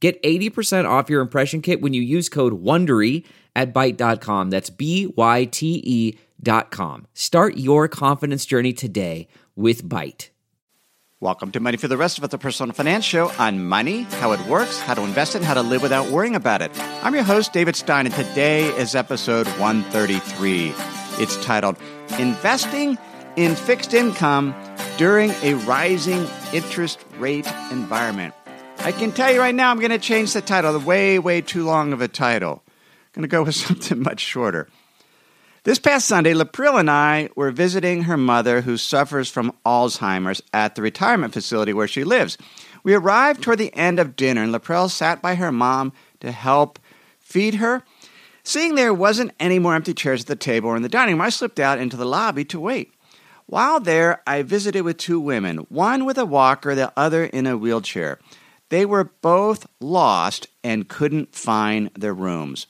Get 80% off your impression kit when you use code WONDERY at Byte.com. That's B-Y-T-E dot com. Start your confidence journey today with Byte. Welcome to Money for the Rest of Us, the personal finance show on money, how it works, how to invest it, how to live without worrying about it. I'm your host, David Stein, and today is episode 133. It's titled Investing in Fixed Income During a Rising Interest Rate Environment. I can tell you right now, I'm going to change the title. The way, way too long of a title. I'm going to go with something much shorter. This past Sunday, Lapril and I were visiting her mother who suffers from Alzheimer's at the retirement facility where she lives. We arrived toward the end of dinner, and Lapril sat by her mom to help feed her. Seeing there wasn't any more empty chairs at the table or in the dining room, I slipped out into the lobby to wait. While there, I visited with two women, one with a walker, the other in a wheelchair. They were both lost and couldn't find their rooms.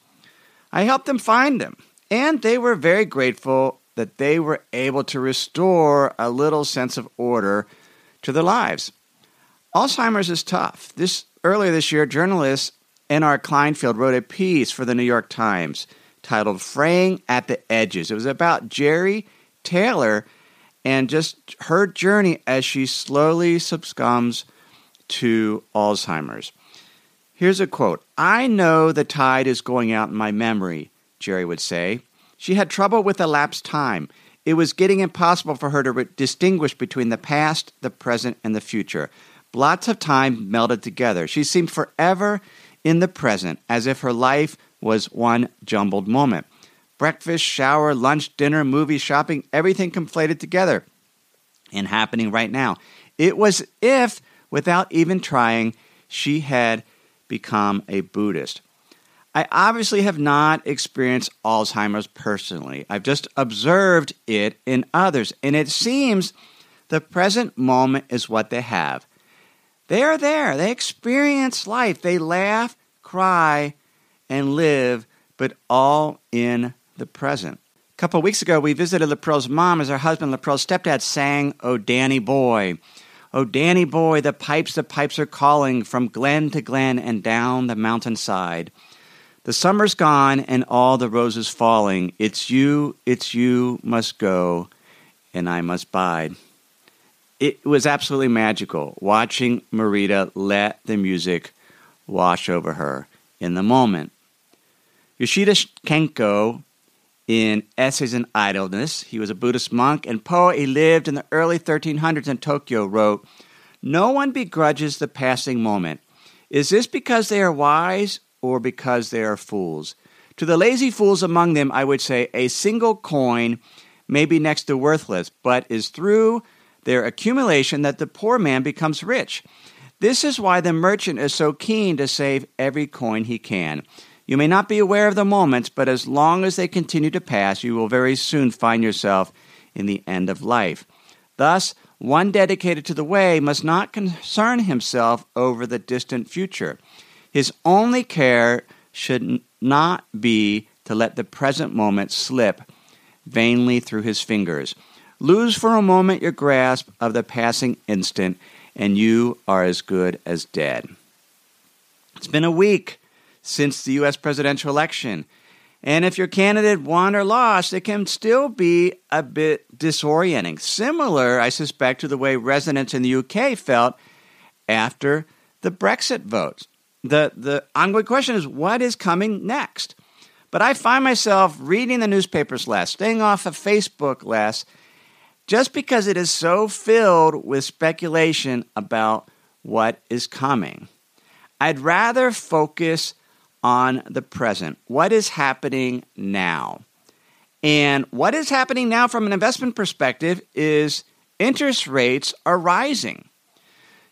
I helped them find them, and they were very grateful that they were able to restore a little sense of order to their lives. Alzheimer's is tough. This earlier this year, journalist N.R. Kleinfeld wrote a piece for the New York Times titled "Fraying at the Edges." It was about Geri Taylor and just her journey as she slowly succumbs to Alzheimer's. Here's a quote I know the tide is going out in my memory, Geri would say. She had trouble with elapsed time. It was getting impossible for her to re- distinguish between the past, the present, and the future. Blots of time melted together. She seemed forever in the present, as if her life was one jumbled moment. Breakfast, shower, lunch, dinner, movie, shopping, everything conflated together and happening right now. It was if without even trying, she had become a Buddhist. I obviously have not experienced Alzheimer's personally. I've just observed it in others, and it seems the present moment is what they have. They are there, they experience life, they laugh, cry, and live, but all in the present. A couple of weeks ago, we visited Lapril's mom as her husband, Lapril's stepdad, sang Oh Danny Boy. Oh, Danny boy, the pipes, the pipes are calling from glen to glen and down the mountainside. The summer's gone and all the roses falling. It's you, it's you must go, and I must bide. It was absolutely magical watching Marita let the music wash over her in the moment. Yoshida Kenko in Essays in Idleness. He was a Buddhist monk and poet. He lived in the early 1300s in Tokyo, wrote, No one begrudges the passing moment. Is this because they are wise or because they are fools? To the lazy fools among them, I would say a single coin may be next to worthless, but is through their accumulation that the poor man becomes rich. This is why the merchant is so keen to save every coin he can. You may not be aware of the moments, but as long as they continue to pass, you will very soon find yourself in the end of life. Thus, one dedicated to the way must not concern himself over the distant future. His only care should not be to let the present moment slip vainly through his fingers. Lose for a moment your grasp of the passing instant, and you are as good as dead. It's been a week since the U.S. presidential election. And if your candidate won or lost, it can still be a bit disorienting. Similar, I suspect, to the way residents in the UK felt after the Brexit vote. The, the ongoing question is what is coming next? But I find myself reading the newspapers less, staying off of Facebook less, just because it is so filled with speculation about what is coming. I'd rather focus on the present. What is happening now? And what is happening now from an investment perspective is interest rates are rising.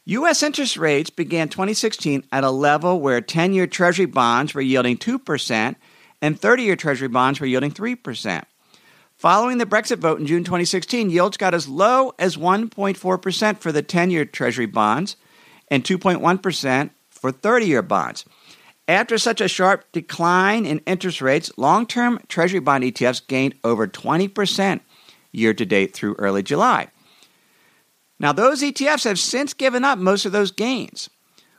U.S. interest rates began 2016 at a level where 10 year Treasury bonds were yielding 2% and 30 year Treasury bonds were yielding 3%. Following the Brexit vote in June 2016, yields got as low as 1.4% for the 10 year Treasury bonds and 2.1% for 30 year bonds. After such a sharp decline in interest rates, long term Treasury bond ETFs gained over 20% year to date through early July. Now, those ETFs have since given up most of those gains.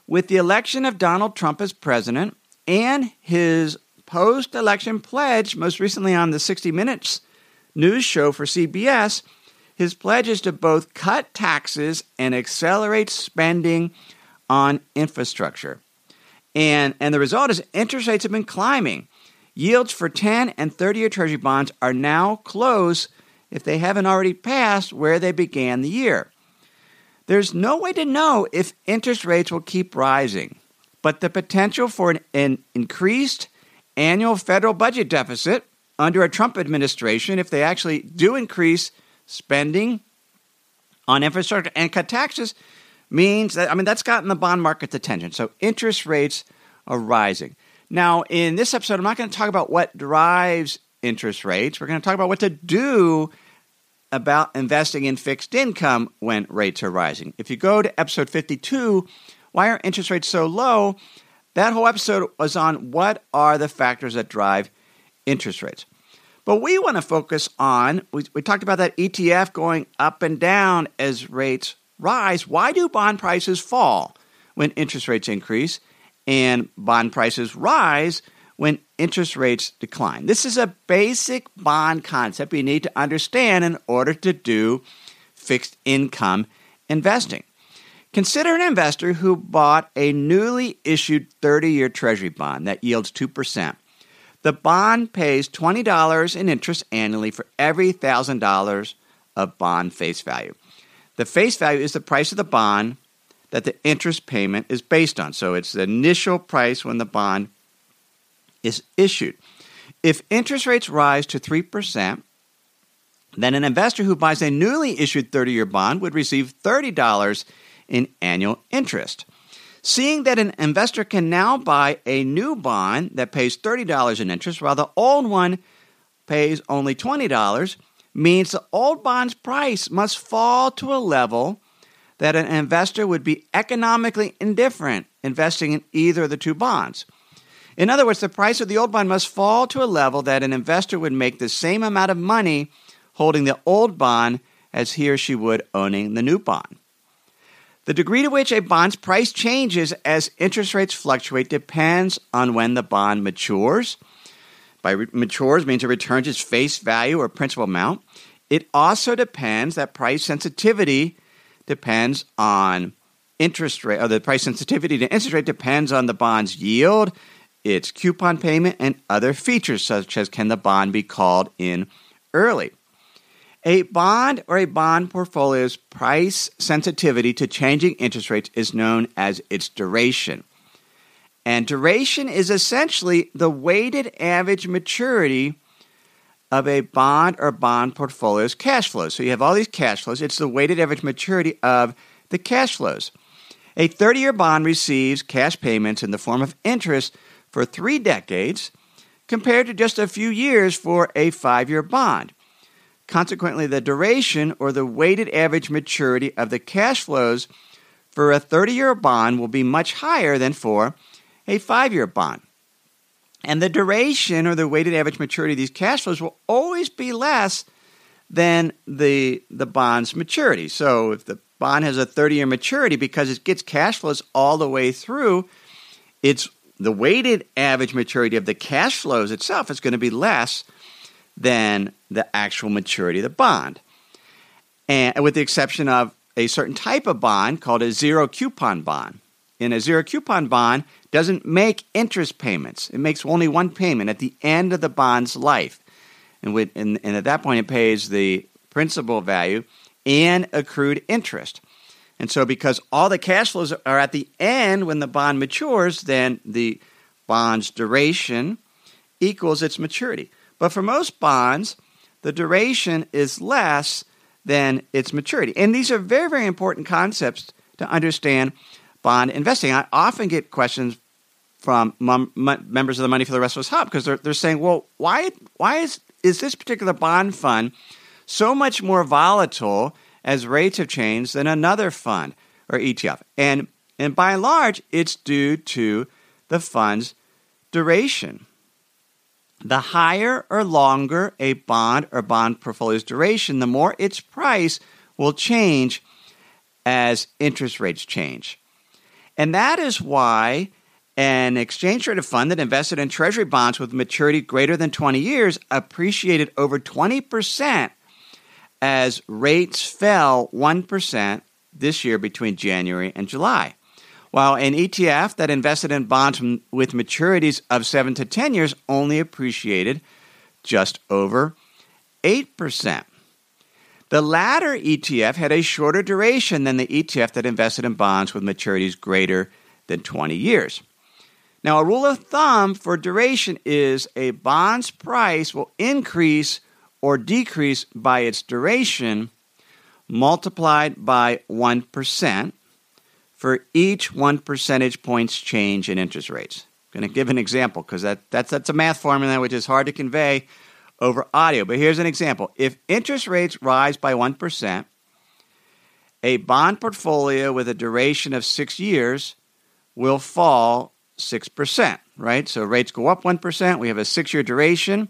With the election of Donald Trump as president and his post election pledge, most recently on the 60 Minutes news show for CBS, his pledge is to both cut taxes and accelerate spending on infrastructure. And, and the result is interest rates have been climbing. Yields for 10 and 30 year Treasury bonds are now close, if they haven't already passed, where they began the year. There's no way to know if interest rates will keep rising, but the potential for an, an increased annual federal budget deficit under a Trump administration, if they actually do increase spending on infrastructure and cut taxes, means that, I mean, that's gotten the bond market's attention. So interest rates are rising. Now, in this episode, I'm not going to talk about what drives interest rates. We're going to talk about what to do about investing in fixed income when rates are rising. If you go to episode 52, why are interest rates so low? That whole episode was on what are the factors that drive interest rates. But we want to focus on, we, we talked about that ETF going up and down as rates rise. Why do bond prices fall when interest rates increase and bond prices rise when interest rates decline. This is a basic bond concept you need to understand in order to do fixed income investing. Consider an investor who bought a newly issued 30 year Treasury bond that yields 2%. The bond pays $20 in interest annually for every $1,000 of bond face value. The face value is the price of the bond that the interest payment is based on. So it's the initial price when the bond is issued. If interest rates rise to 3%, then an investor who buys a newly issued 30 year bond would receive $30 in annual interest. Seeing that an investor can now buy a new bond that pays $30 in interest while the old one pays only $20 means the old bond's price must fall to a level that an investor would be economically indifferent investing in either of the two bonds. In other words, the price of the old bond must fall to a level that an investor would make the same amount of money holding the old bond as he or she would owning the new bond. The degree to which a bond's price changes as interest rates fluctuate depends on when the bond matures. By re- matures means it returns its face value or principal amount. It also depends that price sensitivity depends on interest rate, or the price sensitivity to interest rate depends on the bond's yield its coupon payment, and other features, such as can the bond be called in early. A bond or a bond portfolio's price sensitivity to changing interest rates is known as its duration. And duration is essentially the weighted average maturity of a bond or bond portfolio's cash flows. So you have all these cash flows, it's the weighted average maturity of the cash flows. A 30 year bond receives cash payments in the form of interest for three decades compared to just a few years for a five year bond. Consequently, the duration or the weighted average maturity of the cash flows for a 30 year bond will be much higher than for a five year bond. And the duration or the weighted average maturity of these cash flows will always be less than the, the bond's maturity. So if the bond has a 30 year maturity because it gets cash flows all the way through, its the weighted average maturity of the cash flows itself is going to be less than the actual maturity of the bond. And with the exception of a certain type of bond called a zero coupon bond. In a zero coupon bond doesn't make interest payments. It makes only one payment at the end of the bond's life. And, with, and, and at that point it pays the principal value and accrued interest. And so, because all the cash flows are at the end when the bond matures, then the bond's duration equals its maturity. But for most bonds, the duration is less than its maturity. And these are very, very important concepts to understand bond investing. I often get questions from mom, members of the Money for the Rest of Us Hub because they're, they're saying, well, why, why is, is this particular bond fund so much more volatile as rates have changed than another fund or ETF? And, and by and large, it's due to the fund's duration. The higher or longer a bond or bond portfolio's duration, the more its price will change as interest rates change. And that is why an exchange traded fund that invested in treasury bonds with maturity greater than 20 years appreciated over 20% as rates fell 1% this year between January and July. While an ETF that invested in bonds with maturities of 7 to 10 years only appreciated just over 8%. The latter ETF had a shorter duration than the ETF that invested in bonds with maturities greater than 20 years. Now, a rule of thumb for duration is a bond's price will increase or decrease by its duration multiplied by 1% for each 1 percentage points change in interest rates. I'm going to give an example because that, that's, that's a math formula which is hard to convey over audio. But here's an example. If interest rates rise by 1%, a bond portfolio with a duration of six years will fall 6%, right? So rates go up 1%. We have a six year duration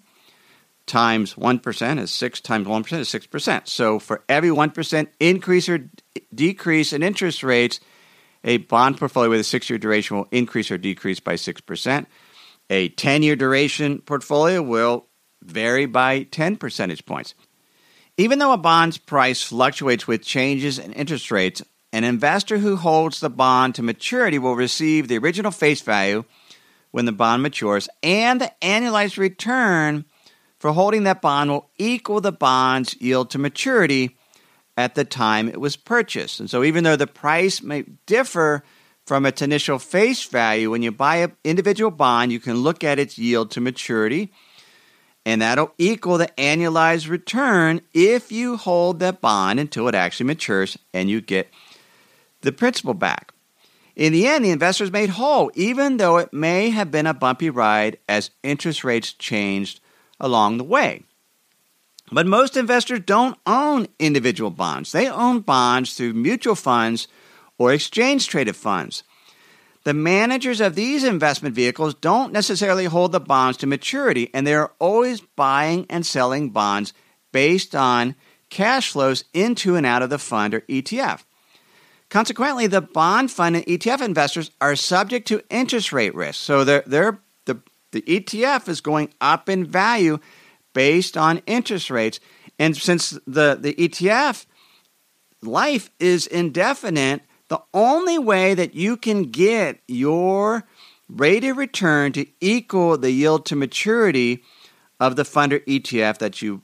times 1% is 6 times 1% is 6%. So for every 1% increase or decrease in interest rates, a bond portfolio with a six year duration will increase or decrease by 6%. A 10 year duration portfolio will vary by 10 percentage points. Even though a bond's price fluctuates with changes in interest rates, an investor who holds the bond to maturity will receive the original face value when the bond matures, and the annualized return for holding that bond will equal the bond's yield to maturity at the time it was purchased. And so, even though the price may differ from its initial face value, when you buy an individual bond, you can look at its yield to maturity and that'll equal the annualized return if you hold that bond until it actually matures and you get the principal back. In the end, the investor is made whole, even though it may have been a bumpy ride as interest rates changed along the way. But most investors don't own individual bonds. They own bonds through mutual funds or exchange traded funds. The managers of these investment vehicles don't necessarily hold the bonds to maturity, and they are always buying and selling bonds based on cash flows into and out of the fund or ETF. Consequently, the bond fund and ETF investors are subject to interest rate risk. So they're, they're, the, the ETF is going up in value based on interest rates. And since the, the ETF life is indefinite, the only way that you can get your rate of return to equal the yield to maturity of the fund or ETF that you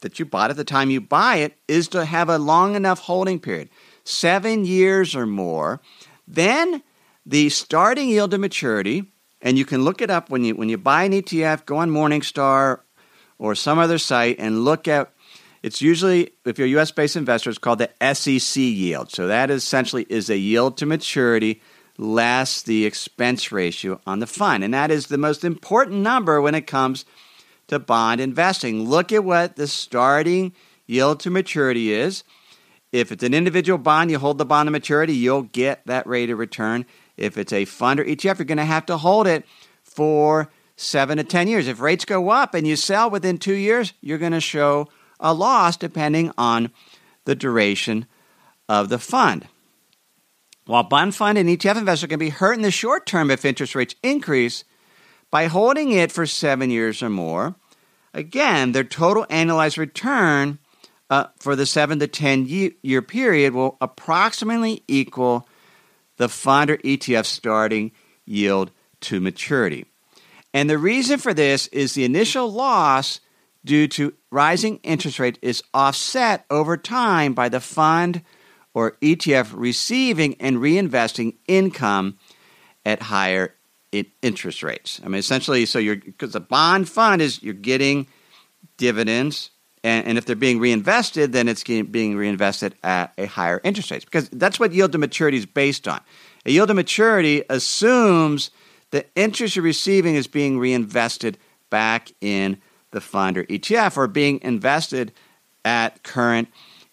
that you bought at the time you buy it is to have a long enough holding period, seven years or more. Then the starting yield to maturity, and you can look it up when you when you buy an ETF, go on Morningstar or some other site and look at it's usually, if you're a US based investor, it's called the SEC yield. So that essentially is a yield to maturity less the expense ratio on the fund. And that is the most important number when it comes to bond investing. Look at what the starting yield to maturity is. If it's an individual bond, you hold the bond to maturity, you'll get that rate of return. If it's a fund or ETF, you're going to have to hold it for seven to 10 years. If rates go up and you sell within two years, you're going to show a loss depending on the duration of the fund. While bond fund and ETF investor can be hurt in the short term if interest rates increase, by holding it for seven years or more, again, their total annualized return uh, for the seven to 10 year period will approximately equal the fund or ETF starting yield to maturity. And the reason for this is the initial loss due to rising interest rate is offset over time by the fund or ETF receiving and reinvesting income at higher interest rates. I mean, essentially, so you're because the bond fund is you're getting dividends And, and if they're being reinvested, then it's being reinvested at a higher interest rate because that's what yield to maturity is based on. A yield to maturity assumes the interest you're receiving is being reinvested back in the fund or ETF are being invested at current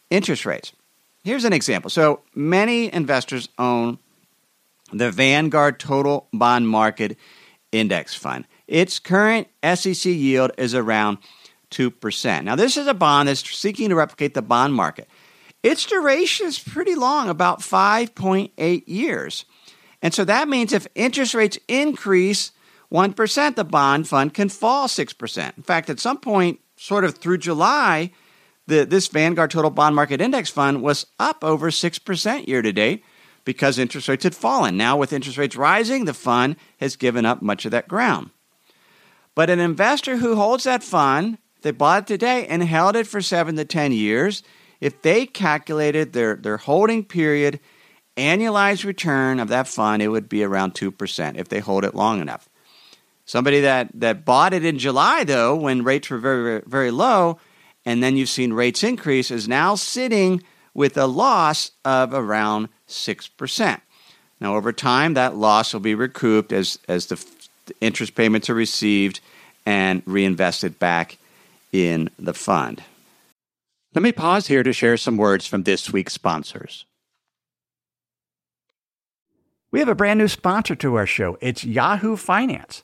interest rates. Here's an example. So many investors own the Vanguard Total Bond Market Index Fund. Its current SEC yield is around 2%. Now, this is a bond that's seeking to replicate the bond market. Its duration is pretty long, about 5.8 years. And so that means if interest rates increase 1%, the bond fund can fall 6%. In fact, at some point, sort of through July, the, this Vanguard Total Bond Market Index Fund was up over 6% year to date because interest rates had fallen. Now, with interest rates rising, the fund has given up much of that ground. But an investor who holds that fund, they bought it today and held it for seven to 10 years, if they calculated their, their holding period annualized return of that fund, it would be around 2% if they hold it long enough. Somebody that, that bought it in July, though, when rates were very, very low, and then you've seen rates increase, is now sitting with a loss of around 6%. Now, over time, that loss will be recouped as, as the, the interest payments are received and reinvested back in the fund. Let me pause here to share some words from this week's sponsors. We have a brand new sponsor to our show. It's Yahoo Finance.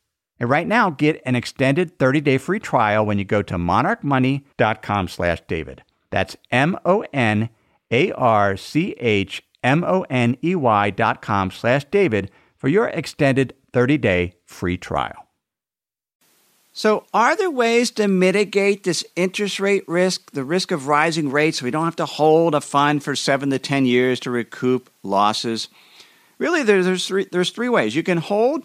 And right now, get an extended 30-day free trial when you go to monarchmoney.com slash David. That's M-O-N a R C H M O N E Y dot com slash David for your extended 30 day free trial. So, are there ways to mitigate this interest rate risk, the risk of rising rates, so we don't have to hold a fund for seven to 10 years to recoup losses? Really, there's, three, there's three ways. You can hold,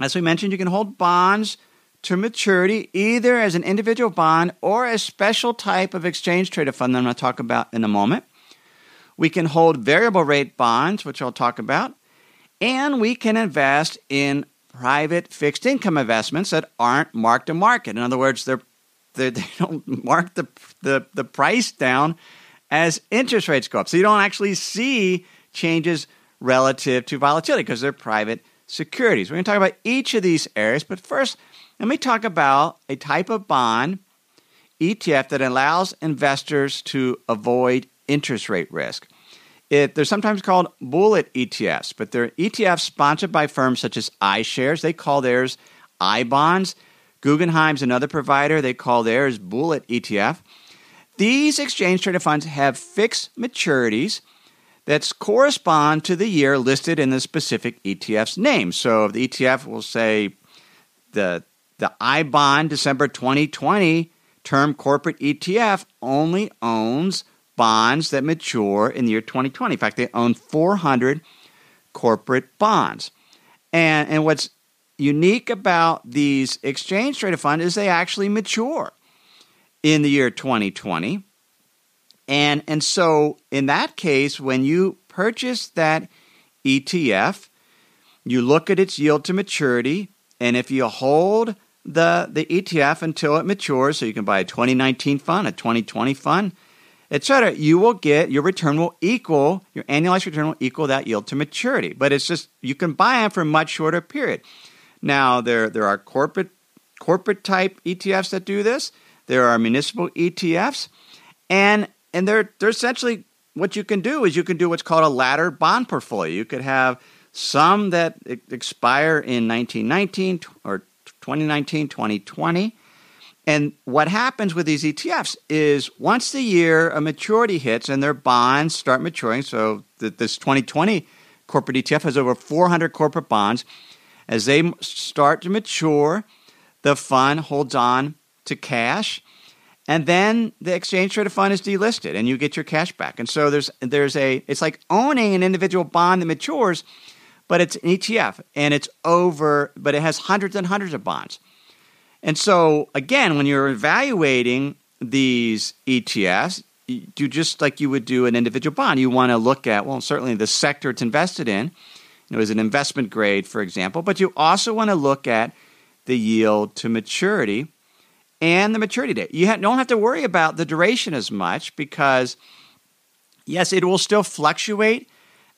as we mentioned, you can hold bonds to maturity either as an individual bond or a special type of exchange traded fund that I'm going to talk about in a moment. We can hold variable rate bonds, which I'll talk about, and we can invest in private fixed income investments that aren't marked to market. In other words, they're, they're, they do not mark the, the, the price down as interest rates go up. So you don't actually see changes relative to volatility because they're private securities. We're going to talk about each of these areas, but first, let me talk about a type of bond ETF that allows investors to avoid interest rate risk. It, they're sometimes called bullet ETFs, but they're ETFs sponsored by firms such as iShares. They call theirs iBonds. Guggenheim's another provider. They call theirs bullet ETF. These exchange traded funds have fixed maturities that correspond to the year listed in the specific ETF's name. So the ETF will say the the iBond December 2020 term corporate ETF only owns bonds that mature in the year 2020. In fact, they own 400 corporate bonds. And, and what's unique about these exchange traded funds is they actually mature in the year 2020. And, and so, in that case, when you purchase that ETF, you look at its yield to maturity, and if you hold the, the ETF until it matures, so you can buy a 2019 fund, a 2020 fund, etc., you will get your return will equal your annualized return will equal that yield to maturity. But it's just you can buy them for a much shorter period. Now there there are corporate corporate type ETFs that do this. There are municipal ETFs, and and they're they're essentially what you can do is you can do what's called a ladder bond portfolio. You could have some that expire in 1919 or 2019, 2020. And what happens with these ETFs is once the year a maturity hits and their bonds start maturing, so this 2020 corporate ETF has over 400 corporate bonds. As they start to mature, the fund holds on to cash, and then the exchange traded fund is delisted, and you get your cash back. And so there's there's a it's like owning an individual bond that matures, but it's an ETF, and it's over, but it has hundreds and hundreds of bonds. And so, again, when you're evaluating these ETFs, you do just like you would do an individual bond. You want to look at, well, certainly the sector it's invested in, you know, is an investment grade, for example, but you also want to look at the yield to maturity and the maturity date. You don't have to worry about the duration as much because, yes, it will still fluctuate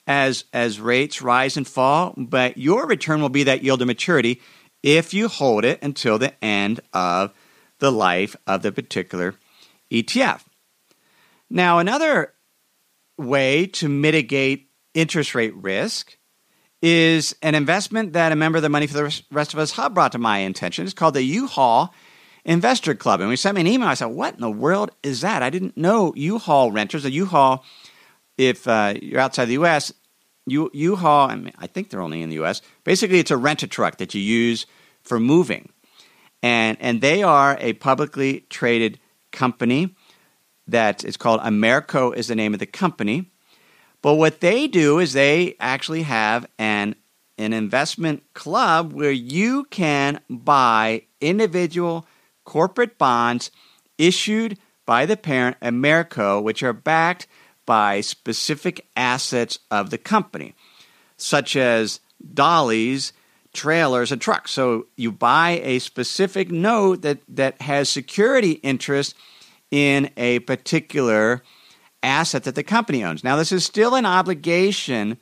as, as rates rise and fall, but your return will be that yield to maturity if you hold it until the end of the life of the particular ETF. Now, another way to mitigate interest rate risk is an investment that a member of the Money for the Rest of Us Hub brought to my attention. It's called the U-Haul Investor Club. And we sent me an email. I said, What in the world is that? I didn't know U-Haul renters. A U-Haul, if uh, you're outside the U.S., U U-Haul, I, mean, I think they're only in the U.S. Basically, it's a rent a truck that you use for moving, and and they are a publicly traded company. That it's called Amerco is the name of the company. But what they do is they actually have an an investment club where you can buy individual corporate bonds issued by the parent Amerco, which are backed by specific assets of the company, such as dollies, trailers, and trucks. So you buy a specific note that, that has security interest in a particular asset that the company owns. Now, this is still an obligation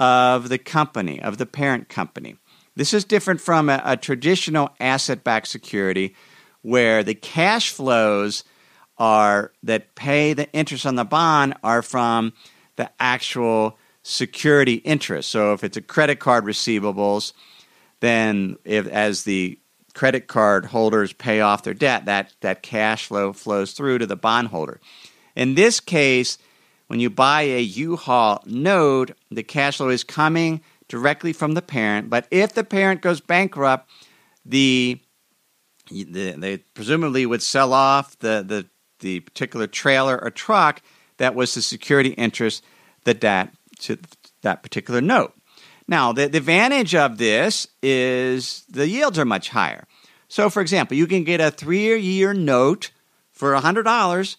of the company, of the parent company. This is different from a, a traditional asset backed security where the cash flows are that pay the interest on the bond are from the actual security interest. So if it's a credit card receivables, then if as the credit card holders pay off their debt, that, that cash flow flows through to the bondholder. In this case, when you buy a U-Haul note, the cash flow is coming directly from the parent. But if the parent goes bankrupt, the, the they presumably would sell off the, the the particular trailer or truck that was the security interest that that to that particular note. Now, the, the advantage of this is the yields are much higher. So, for example, you can get a three-year note for $100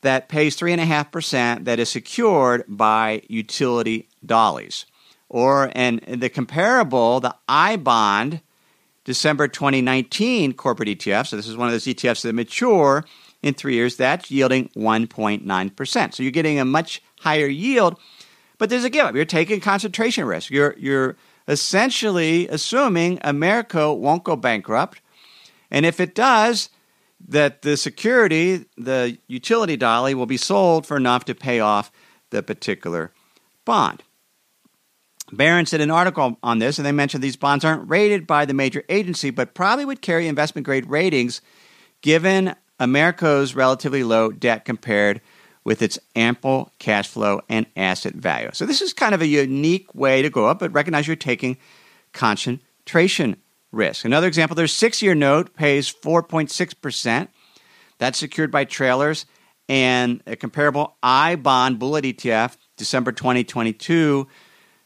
that pays 3.5% that is secured by utility dollies. Or, and the comparable, the iBond December 2019 corporate ETF, so this is one of those ETFs that mature in three years, that's yielding 1.9%. So you're getting a much higher yield, but there's a give up. You're taking concentration risk. You're, you're essentially assuming Amerco won't go bankrupt. And if it does, that the security, the utility dolly, will be sold for enough to pay off the particular bond. Barron's did an article on this, and they mentioned these bonds aren't rated by the major agency, but probably would carry investment grade ratings given Amerco's relatively low debt compared with its ample cash flow and asset value. So, this is kind of a unique way to go up, but recognize you're taking concentration risk. Another example their six year note pays 4.6%. That's secured by trailers, and a comparable iBond bullet ETF, December 2022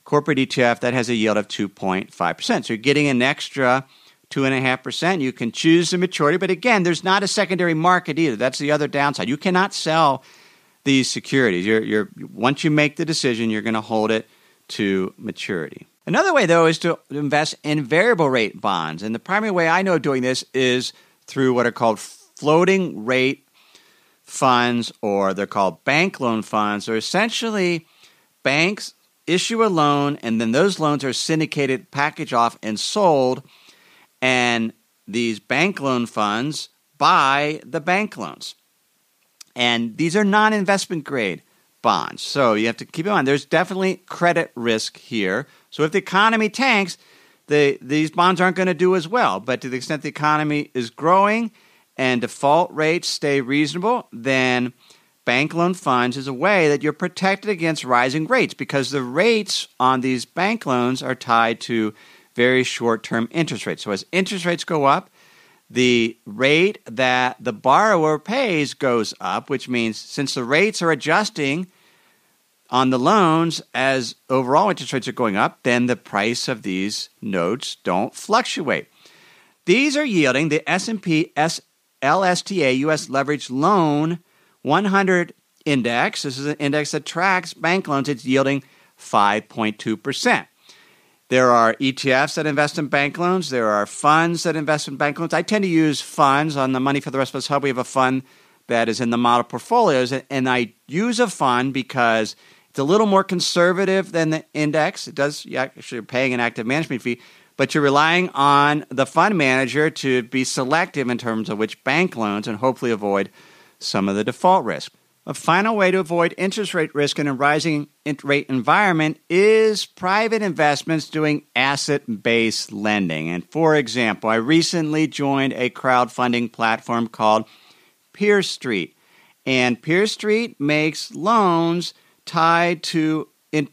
corporate ETF that has a yield of 2.5%. So you're getting an extra 2.5%. You can choose the maturity, but again, there's not a secondary market either. That's the other downside. You cannot sell these securities. You're, you're, once you make the decision, you're going to hold it to maturity. Another way, though, is to invest in variable rate bonds. And the primary way I know of doing this is through what are called floating rate funds, or they're called bank loan funds. They're essentially banks issue a loan, and then those loans are syndicated, packaged off, and sold. And these bank loan funds buy the bank loans. And these are non investment grade bonds. So you have to keep in mind there's definitely credit risk here. So if the economy tanks, the, these bonds aren't going to do as well. But to the extent the economy is growing and default rates stay reasonable, then bank loan funds is a way that you're protected against rising rates because the rates on these bank loans are tied to very short term interest rates. So as interest rates go up, the rate that the borrower pays goes up, which means since the rates are adjusting on the loans as overall interest rates are going up, then the price of these notes don't fluctuate. These are yielding the S&P LSTA US leveraged loan 100 index. This is an index that tracks bank loans. It's yielding 5.2%. There are ETFs that invest in bank loans. There are funds that invest in bank loans. I tend to use funds on the Money for the Rest of Us Hub. We have a fund that is in the model portfolios, and I use a fund because it's a little more conservative than the index. It does you actually are paying an active management fee, but you're relying on the fund manager to be selective in terms of which bank loans and hopefully avoid some of the default risk. A final way to avoid interest rate risk in a rising rate environment is private investments doing asset based lending. And for example, I recently joined a crowdfunding platform called PeerStreet. And PeerStreet makes loans tied to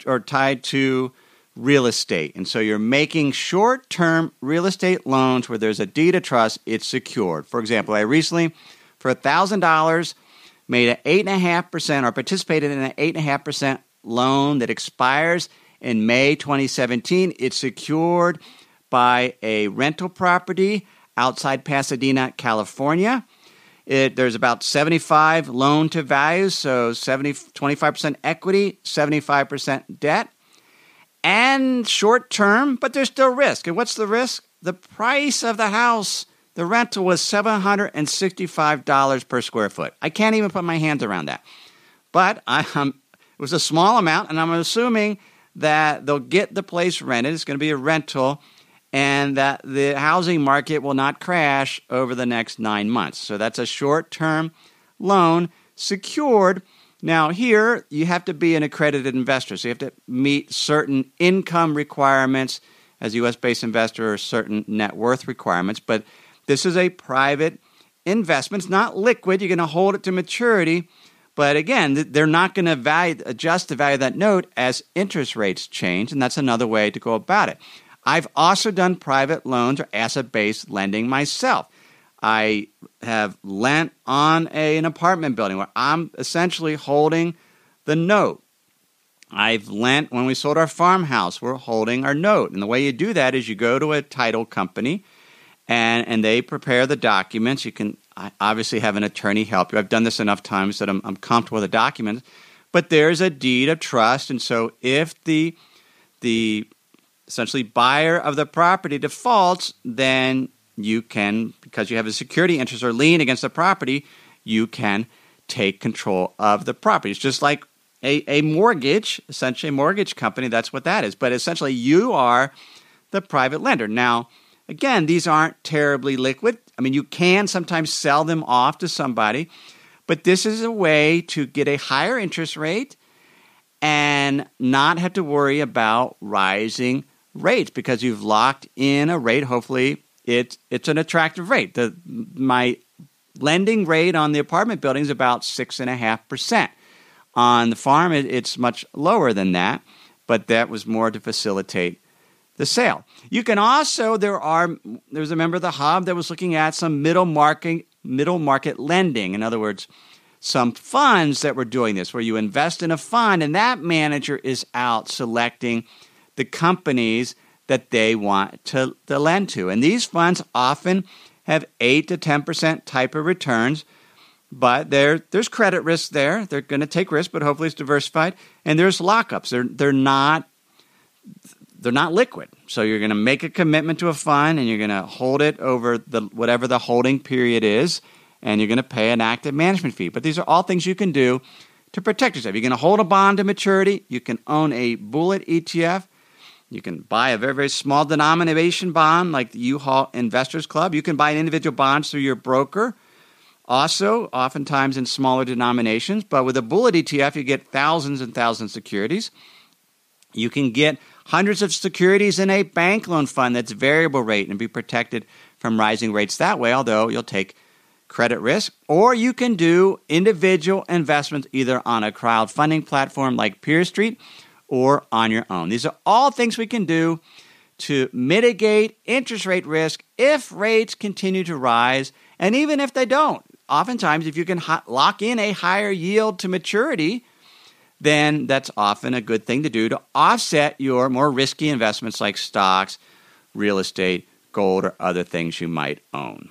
or tied to real estate. And so you're making short term real estate loans where there's a deed of trust, it's secured. For example, I recently, for $1,000, made an 8.5% or participated in an 8.5% loan that expires in May 2017. It's secured by a rental property outside Pasadena, California. It, there's about 75 loan to values, so 70, 25% equity, 75% debt, and short term, but there's still risk. And what's the risk? The price of the house the rental was $765 per square foot. I can't even put my hands around that. But I, um, it was a small amount, and I'm assuming that they'll get the place rented. It's going to be a rental, and that the housing market will not crash over the next nine months. So that's a short term loan secured. Now, here you have to be an accredited investor. So you have to meet certain income requirements as a US based investor or certain net worth requirements. But this is a private investment. It's not liquid. You're going to hold it to maturity. But again, they're not going to adjust the value of that note as interest rates change. And that's another way to go about it. I've also done private loans or asset based lending myself. I have lent on a, an apartment building where I'm essentially holding the note. I've lent when we sold our farmhouse, we're holding our note. And the way you do that is you go to a title company and and they prepare the documents. You can obviously have an attorney help you. I've done this enough times that I'm, I'm comfortable with the documents. But there's a deed of trust, and so if the the essentially buyer of the property defaults, then you can, because you have a security interest or lien against the property, you can take control of the property. It's just like a, a mortgage, essentially a mortgage company. That's what that is. But essentially, you are the private lender. Now, Again, these aren't terribly liquid. I mean, you can sometimes sell them off to somebody, but this is a way to get a higher interest rate and not have to worry about rising rates because you've locked in a rate. Hopefully, it's it's an attractive rate. The my lending rate on the apartment building is about six and a half percent. On the farm, it, it's much lower than that, but that was more to facilitate the sale. You can also there are there's a member of the hub that was looking at some middle market middle market lending. In other words, some funds that were doing this where you invest in a fund and that manager is out selecting the companies that they want to, to lend to. And these funds often have 8 to 10% type of returns, but there's credit risk there. They're going to take risk, but hopefully it's diversified. And there's lockups. They're, they're not they're not liquid. So you're going to make a commitment to a fund and you're going to hold it over the whatever the holding period is and you're going to pay an active management fee. But these are all things you can do to protect yourself. You're going to hold a bond to maturity, you can own a bullet ETF, you can buy a very, very small denomination bond like the U-Haul Investors Club. You can buy an individual bonds through your broker. Also, oftentimes in smaller denominations, but with a bullet ETF, you get thousands and thousands of securities. You can get hundreds of securities in a bank loan fund that's variable rate and be protected from rising rates that way, although you'll take credit risk. Or you can do individual investments either on a crowdfunding platform like PeerStreet or on your own. These are all things we can do to mitigate interest rate risk if rates continue to rise and even if they don't. Oftentimes, if you can lock in a higher yield to maturity, then that's often a good thing to do to offset your more risky investments like stocks, real estate, gold, or other things you might own.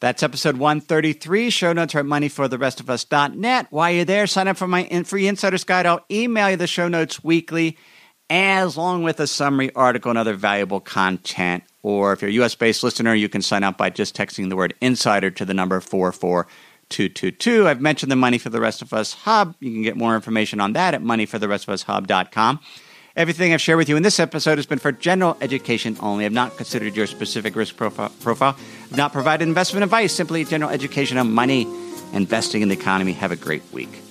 That's episode 133. Show notes are at moneyfortherestofus.net. While you're there, sign up for my free insider's guide. I'll email you the show notes weekly, as long with a summary article and other valuable content. Or if you're a US based listener, you can sign up by just texting the word insider to the number 44 222. I've mentioned the Money for the Rest of Us Hub. You can get more information on that at moneyfortherestofus.hub.com. Everything I've shared with you in this episode has been for general education only. I've not considered your specific risk profile. profile. I've not provided investment advice, simply general education on money, investing in the economy. Have a great week.